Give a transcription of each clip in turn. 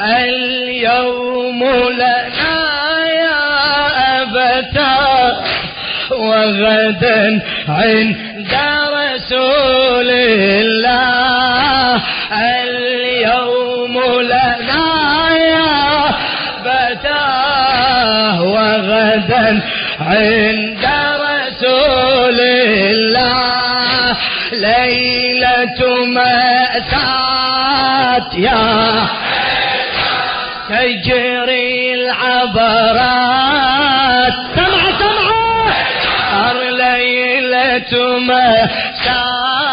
اليوم لنا يا أبتا وغدا عند رسول الله. اليوم لنا يا أبتا وغدا عند رسول الله. ليلة مأساة يا تجري العبرات سمع سمع أر ليلة مأساة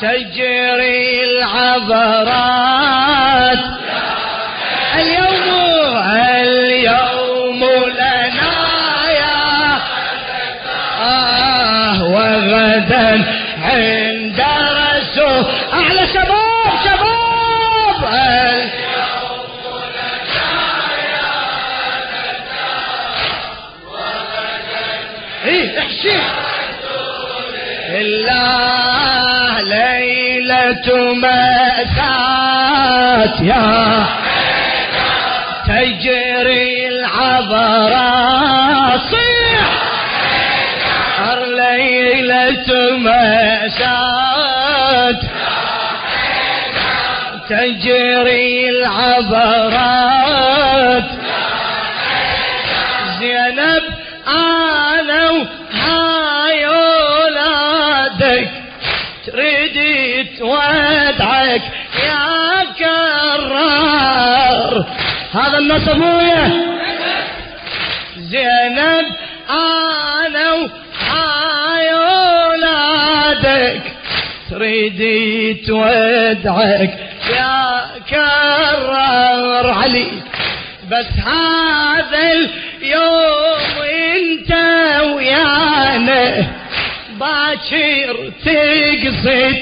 تجري العبرات مأساة يا تجري العبرات صيح ليلة مأساة تجري العبرات. هذا النص أبويا. زينب أنا وهاي ولادك تريد تودعك يا كرار علي. بس هذا اليوم أنت ويانا باكر تقصد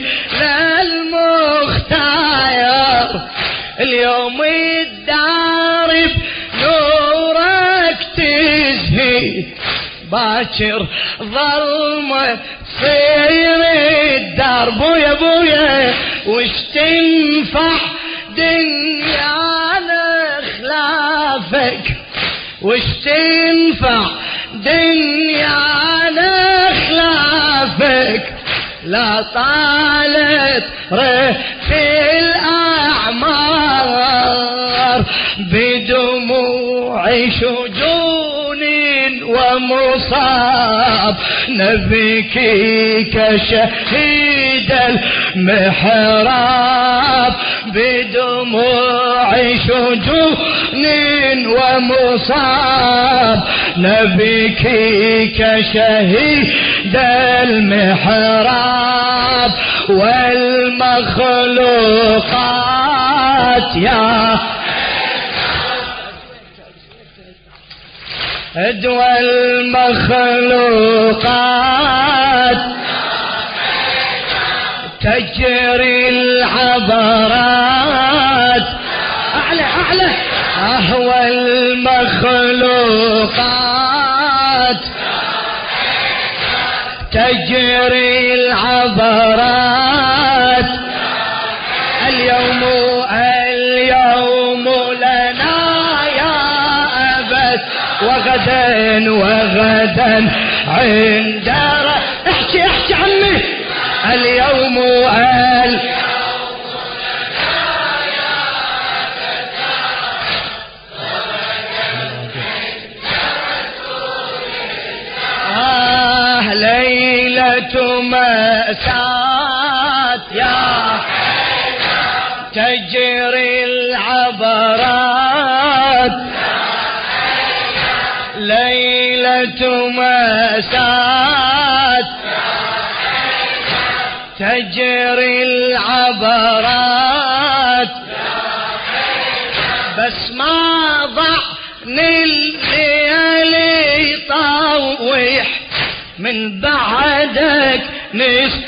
للمختار. اليوم الدار تزهي باكر ظلمة تصير الدار بويا بويا. وش تنفع دنيانا خلافك وش تنفع دنيانا خلافك لا طالت ريح الأعمار بدموع شجون ومصاب نبيك كشهيد المحراب بدموع شجون ومصاب. نبيك كشهيد المحراب والمخلوقات يا ادوى المخلوقات. تجري العبرات أعلى أعلى. أهوى المخلوقات. تجري العبرات وغدا وغدا. عند احكي احكي عمي. اليوم ال آه ليلة مأساة يا تجري مأساة تجري العبرات. بس ما ضعني الليالي طوح من بعدك نصبح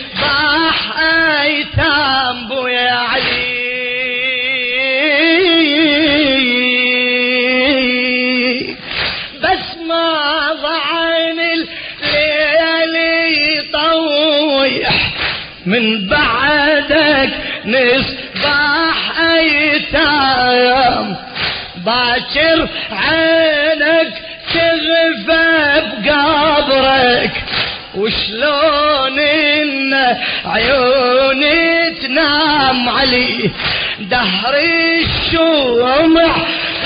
من بعدك نصبح أيتام. باكر عينك تغفى بقبرك. وشلون إن عيوني تنام علي. دهر الشمع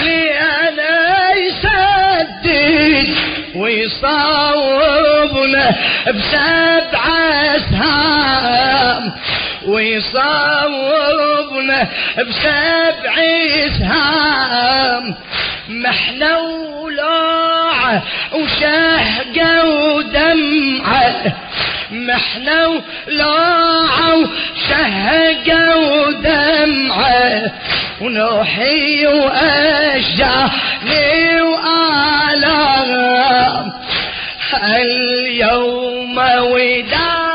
لي أنا يسدد. ويصوبنا بسبع أسهام ويصوبنا بسبع أسهام. محنا ولوعه وشهقة ودمعة محنا ولوعه وشهقة ودمعة. ونوحي واشجاني والام اليوم وداع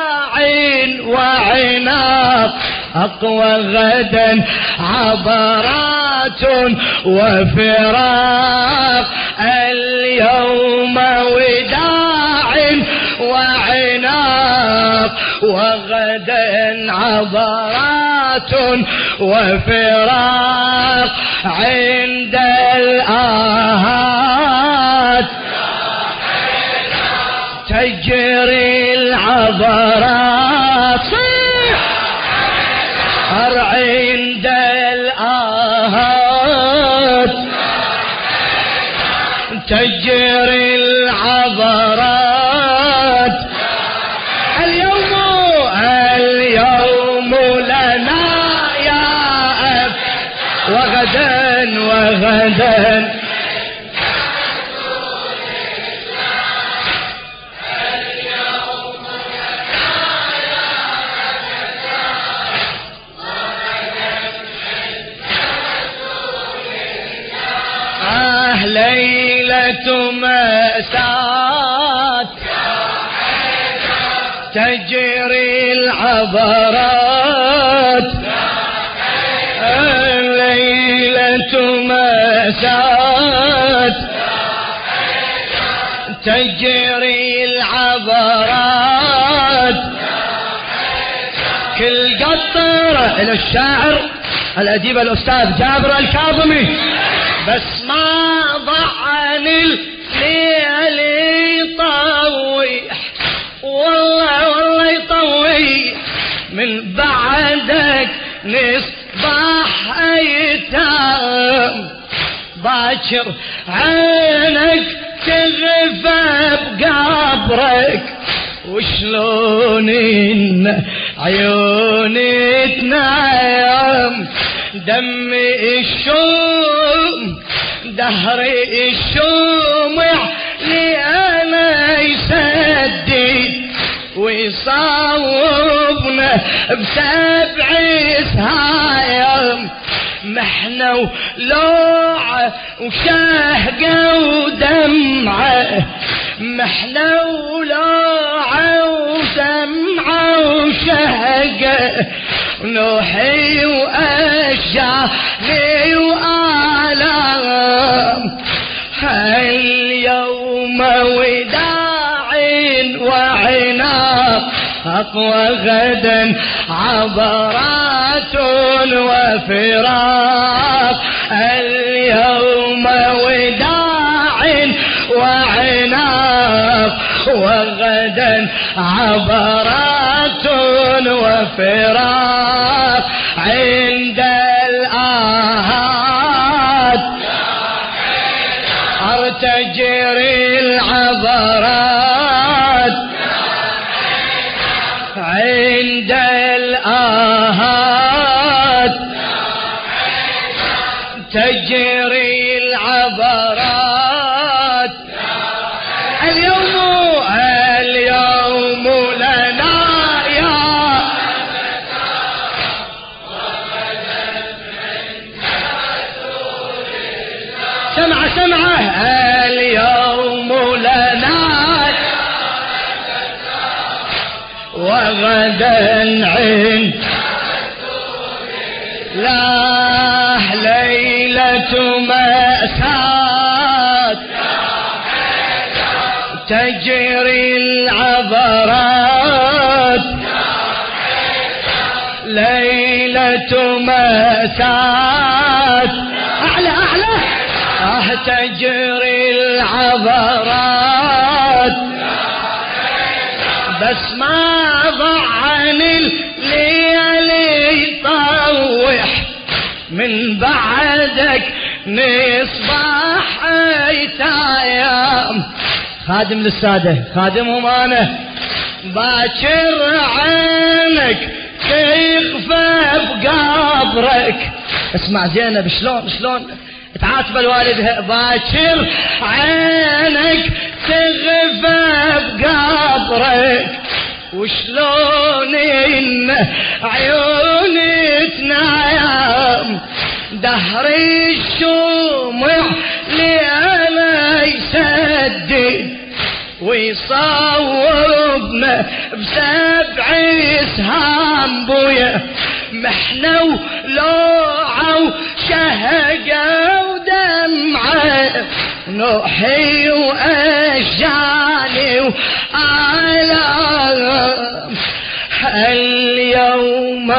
وعناق أقوى غدا عبرات وفراق. اليوم وداع وعناق وغدا عبرات وفراق. عند الآهات العبرات عند الآهات. تجري العبرات. اليوم اليوم لنا يا أب. وغدا وغدا. مأساة تجري العبرات. آه ليلة مأساة تجري العبرات. كل قطرة. إلى الشاعر الأديب الأستاذ جابر الكاظمي. بس ضعن الليل يطويح والله والله يطويح من بعدك نصبح أيتام. باكر عينك تغفى بقبرك. وشلون إن عيوني تنام؟ دمي الشوم دهري الشمع لي أنا يسدد. ويصوبنا بسبع سهايم. محنا ولوعة وشهقة ودمعة. محنا ولوعة ودمعة وشهقة. ونوحي وأشجاني وآلام اليوم وداع وعناق أقوى غدا عبرات وفراق اليوم وداع وعناق وغدا عبرات. وفراق عند وغدا عند لا ليلة مأساة. تجري العبرات. ليلة مأساة. بعدك نصبح أيتام. خادم للسادة خادمهم أنا باكر عينك تخفى بقبرك. اسمع زينب شلون شلون؟ تعاتب الوالدها باكر عينك تغفى بقبرك. وشلون إن عيوني تنام؟ دهر الشمع لأنا يسدد ويصورنا بسبع سهام بويا. محنة ولوعة وشهقة ودمعة. نوحي وأشجاني وآلام. اليوم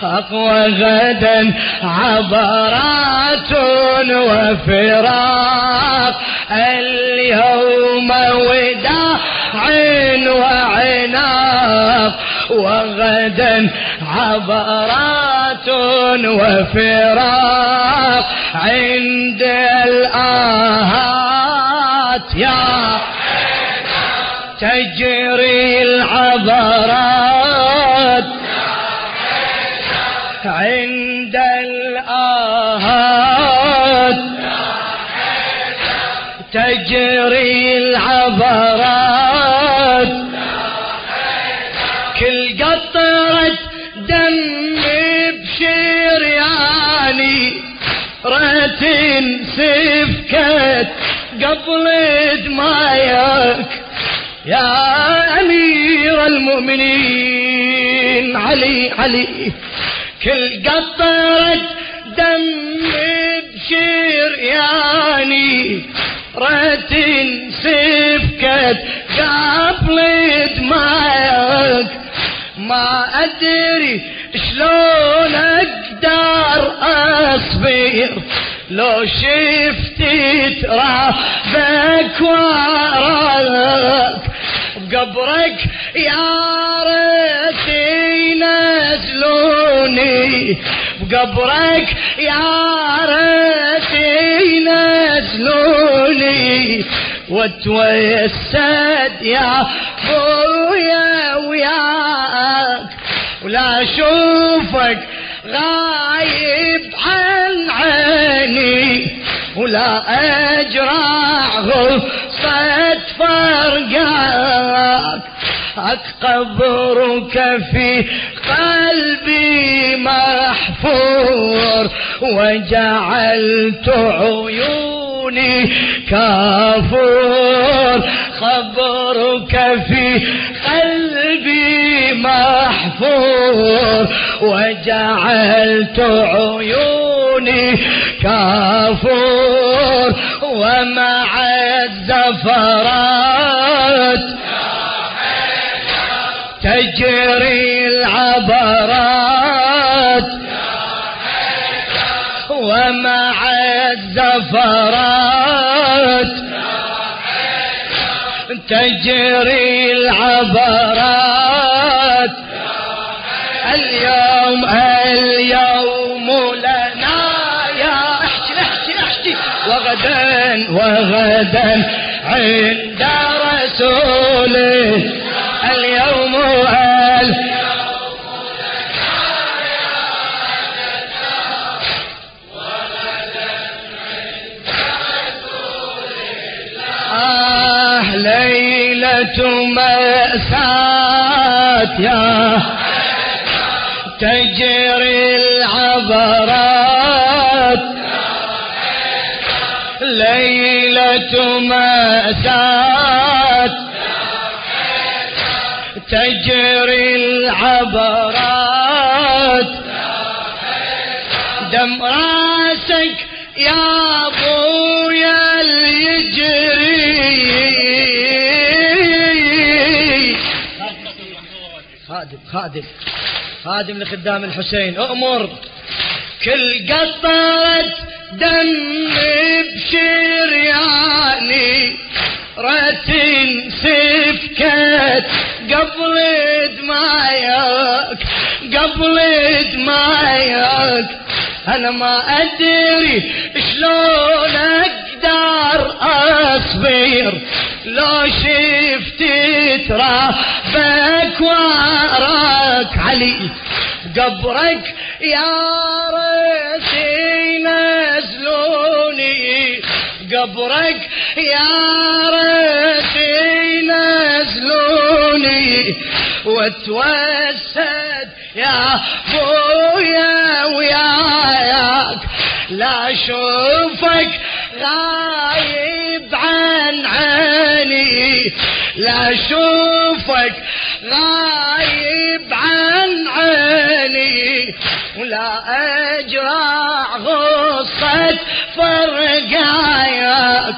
وعناق وغدا عبرات وفراق. اليوم وداع وعناق. وغدا عبرات وفراق. عند الآهات يا تجري المؤمنين. علي علي. كل قطرة دم بشرياني رتن سفكت قبل دماغك ما أدري شلون أقدر أصبر. لو شفت ترابك وراك بقبرك يا ريت ينزلوني بقبرك يا ريت ينزلوني. وتوسد يا بويا وياك ولا أشوفك غايب عن عيني ولا اجرع غصة فرقاك. قبرك في قلبي محفور وجعلت عيوني كافور. خبرك في قلبي محفور وجعلت عيوني كافور. ومع الزفرات تجري العبرات. ومع الزفرات تجري العبرات. اليوم اليوم لنا يا احكي احكي احكي. وغدا وغدا عند رسوله اليوم ال آه ليلة مأساة يا تجري العبرات. ليلة مأساة تجري العبرات. دم راسك يا ابويا يجري خادم خادم خادم لخدام الحسين أؤمر كل قطرة دم بشرياني. رتن سفكت. قبل دمايك قبل دمايك أنا ما أدري شلون أقدر أصبر. لو شفت ترابك وراك علي قبرك يا ريت نزلوني. قبرك يا ريت واتوسد يا بويا وياك. لا أشوفك غايب عن عيني. لا أشوفك غايب عن عيني. ولا اجرع غصة فرقاياك.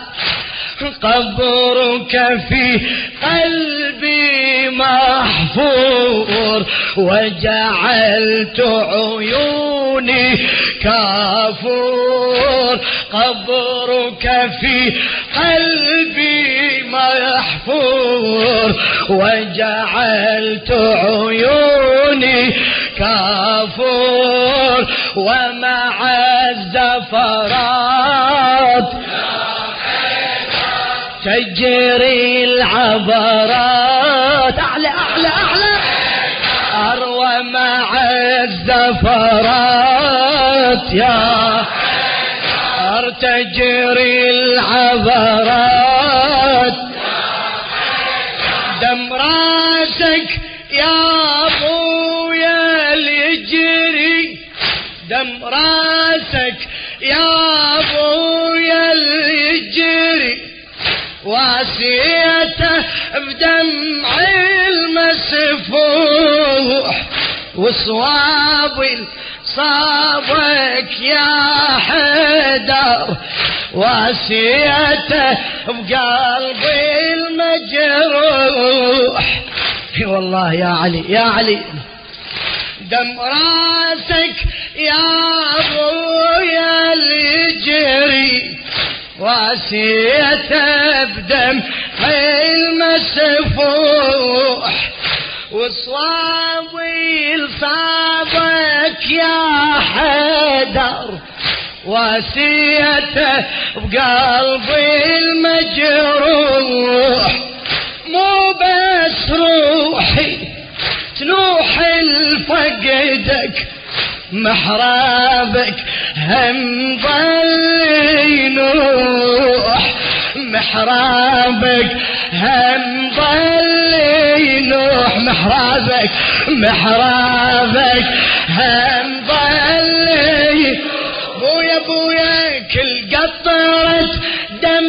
قبرك في قلبي محفور وجعلت عيوني كافور. قبرك في قلبي محفور وجعلت عيوني كافور. ومع الزفرات تجري العبرات أعلى أعلى أعلى أروى مع الزفرات يا تجري العبرات. دم راسك يا أبويا اليجري دم راسك يا أبويا اليجري واسيته بدمع المسفوح وصواب صابك يا حدر واسيته بقلبي المجروح. والله يا علي يا علي. دم راسك يا أبويا اللي جري. واسيته بدم المسفوح وصوابي لصابك يا حدر واسيته بقلبي المجروح. مو بس روحي تنوح لفقدك محرابك هم ظل ينوح. محرابك هم ظل ينوح محرابك محرابك هم ظل بويا بويا كل قطرة دم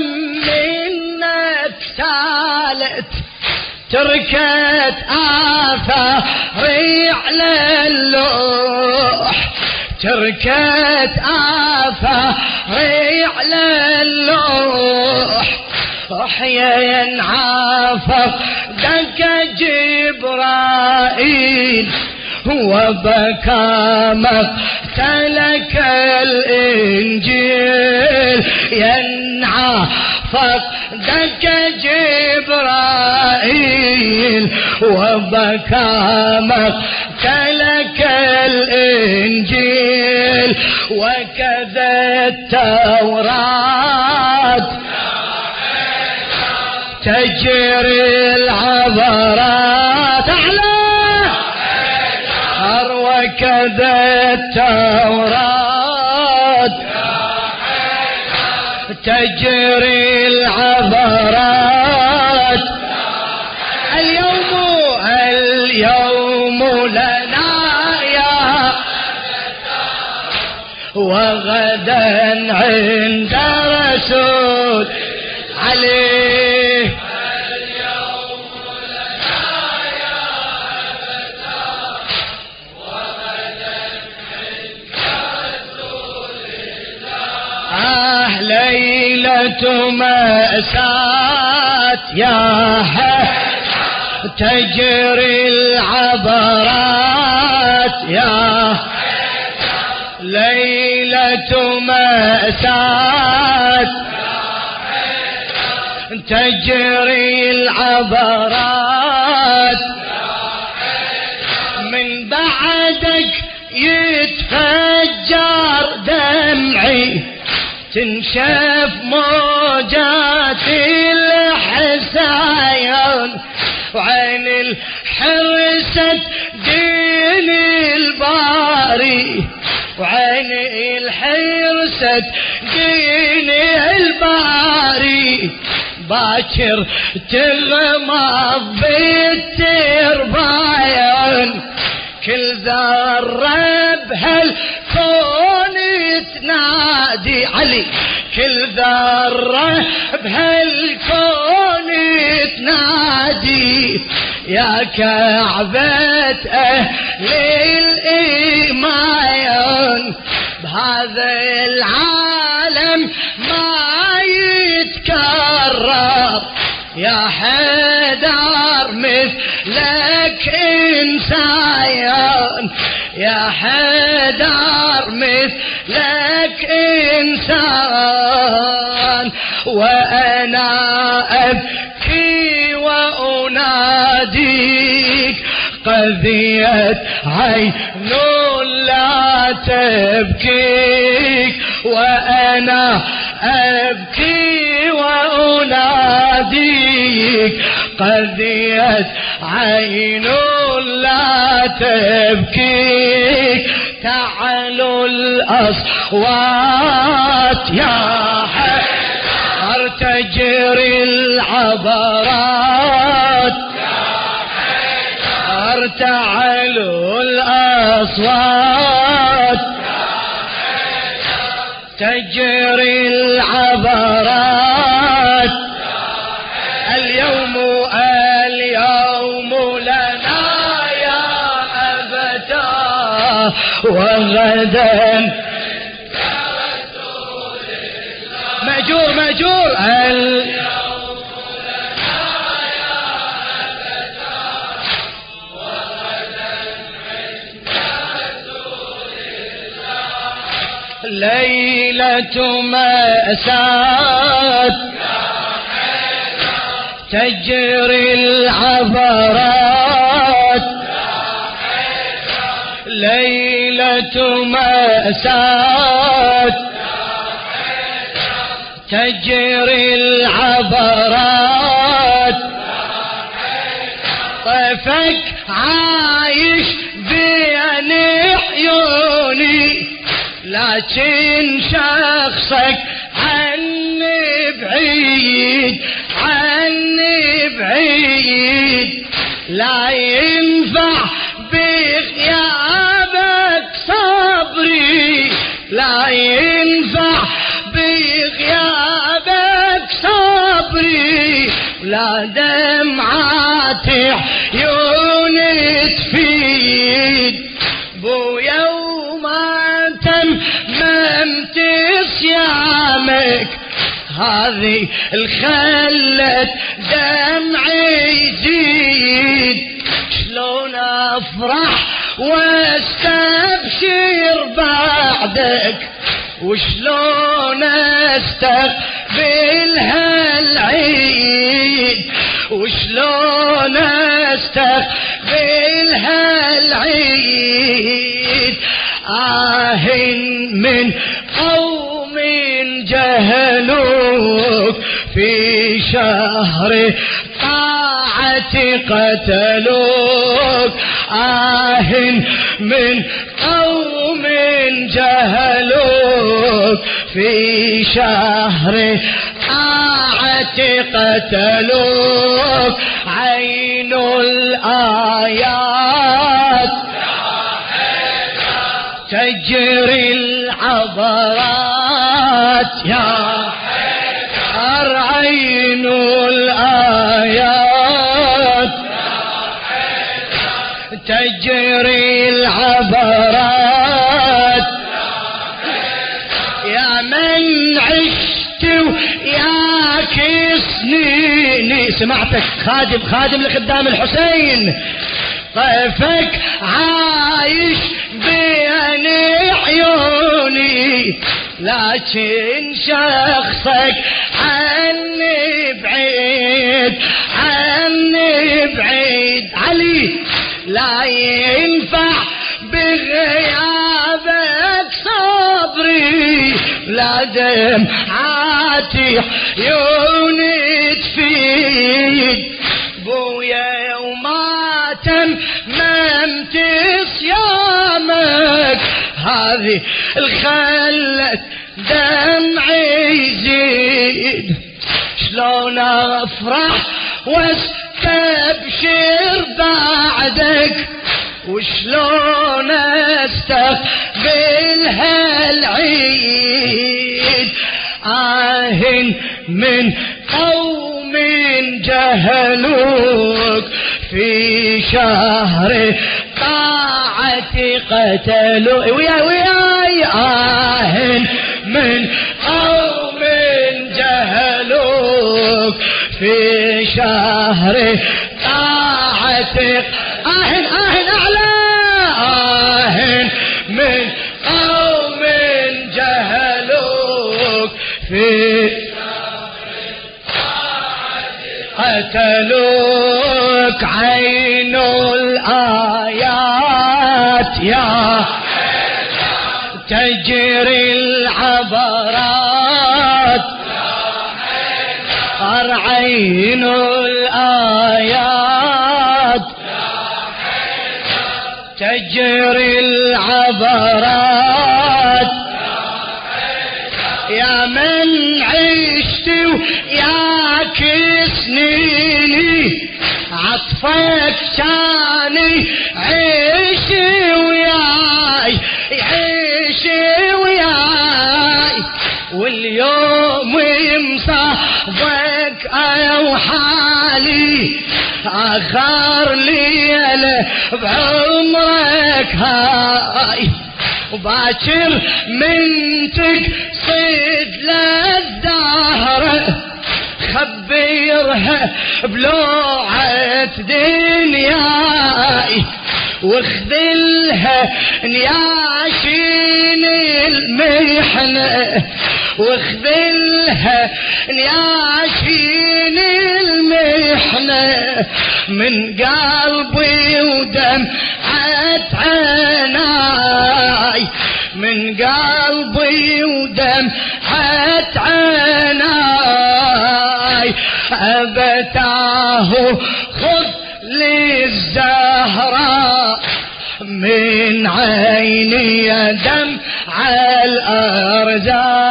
منك سالت تركت آثاري على اللوح تركت آثاري على اللوح أحيا عافق دك جبرائيل وبكى مقتلك الإنجيل. ينعى فقدك جبرائيل وبكى مقتلك الإنجيل وكذا التوراة. تجري العبرات أعلى وكذا التوراة. تجري العبرات. اليوم اليوم وغدا عند رسول عليه آه ليلة مأساة يا تجري العبرات يا ليلة مأساة تجري العبرات. من بعدك يتفجر دمعي. تنشف موجات الحسايون وعين الحرسة باكر تغمض بالترباين كل ذرة بهالكون تنادي علي. كل ذرة بهالكون تنادي. يا كعبة أهل الإيمان بهذا العالم ما يتكرر يا حدار مثلك إنسان. يا حدار مثلك إنسان. وأنا أبكي وأناديك قذيت عين لا تبكيك. وأنا أبكي وأناديك قذيت عين لا تبكيك. تعالوا الأصوات يا حيدر تجري العبرات. تعالوا الأصوات. تجري العبرات. وغدا. مأجور مأجور. ليلة مأساة تجري العبرات. ليلة مأساة. تجري العبرات. طيفك عايش بين عيوني. لكن شخصك عني بعيد عني بعيد. لا دمعات عيون تفيد بويا تممت صيامك. هذه الخلت دمعي يزيد. شلون أفرح وأستبشر بعدك؟ وشلون استقبل آه من قوم جهلوك في شهر طاعة قتلوك. آه من قوم جهلوك في شهر طاعة قتلوك. عين الآيات تجري العبرات يا حيدر عين الآيات. تجري العبرات يا من عشت وياك سنيني سمعتك خادم خادم لخدام الحسين. طيفك عايش بين عيوني لكن شخصك عني بعيد عني بعيد. علي لا ينفع بغيابك صبري. لا دمعاتي عيوني تفيد. الخلت دمعي يزيد. شلون أفرح وأستبشر بعدك؟ وشلون أستقبل هالعيد؟ آه من قوم جهلوك في شهر طاعتي قتلوا ويا وياي من قوم جهلوك في شهر طاعتك. آهن آهن أعلى. آهن من قوم جهلوك في قتلوك. عين الآيات يا تجري عين الآيات. تجري العبرات. يا من عشت وياك سنيني عطفك كاني عيش وياي عيش وياي. واليوم يمصابك أو حالي اخر ليلة بعمرك هاي. وباكر من تقصد للدهر خبرها بلوعة دنياي. واخذلها نياشين المحنة واخذلها نياشين المحنة من قلبي ودم عيناي. من قلبي ودم عيناي. أبتاه خذ للزهراء من عيني دم على الأرزاق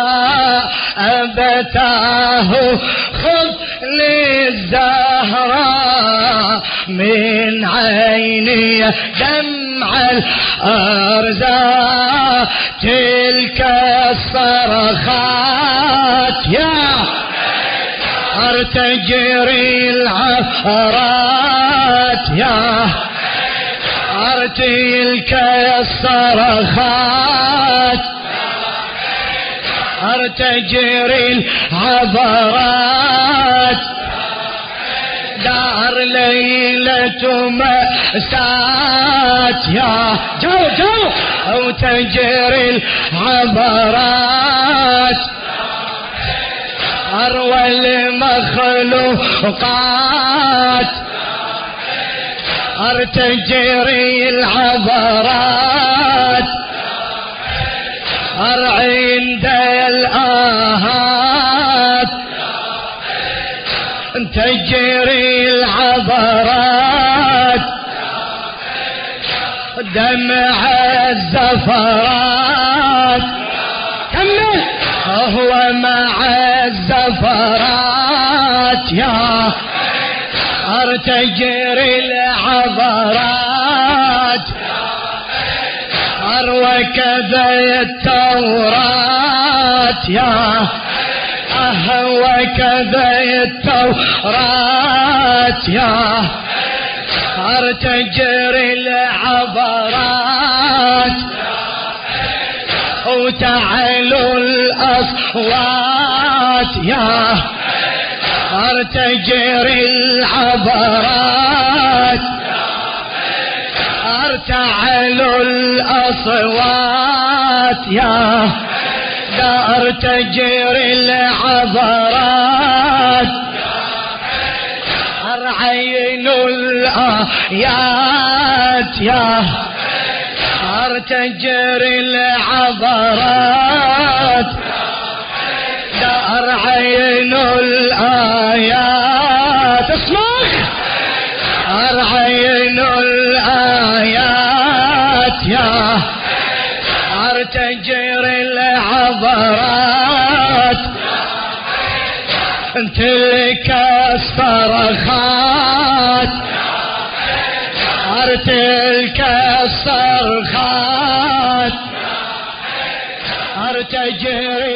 أبتاه خذ للزهراء. من عيني دمع الأرزاق تلك الصرخات يا أرتجري العفرات يا تلك الصرخات. ارتجري العبرات دار ليلة مأساة يا جو جو. أو تجري العبرات أروى المخلوقات. ارتجري العبرات. عند الآهات. تجري العبرات. دمع الزفرات. كمل. هو مع الزفرات. يا تجري العبرات. أروى كذا التوراة يا أهوى كذا التوراة يا تجري العبرات. وتعلوا الأصوات يا تجري العبرات. ارتعل الأصوات. يا دار تجري العبرات. عين الآيات. يا صار تجري العبرات. دار عين الآيات. اصمخ دار عين الآيات يا. صار تجري العبرات. تلك الصرخات. تلك الصرخات. الليل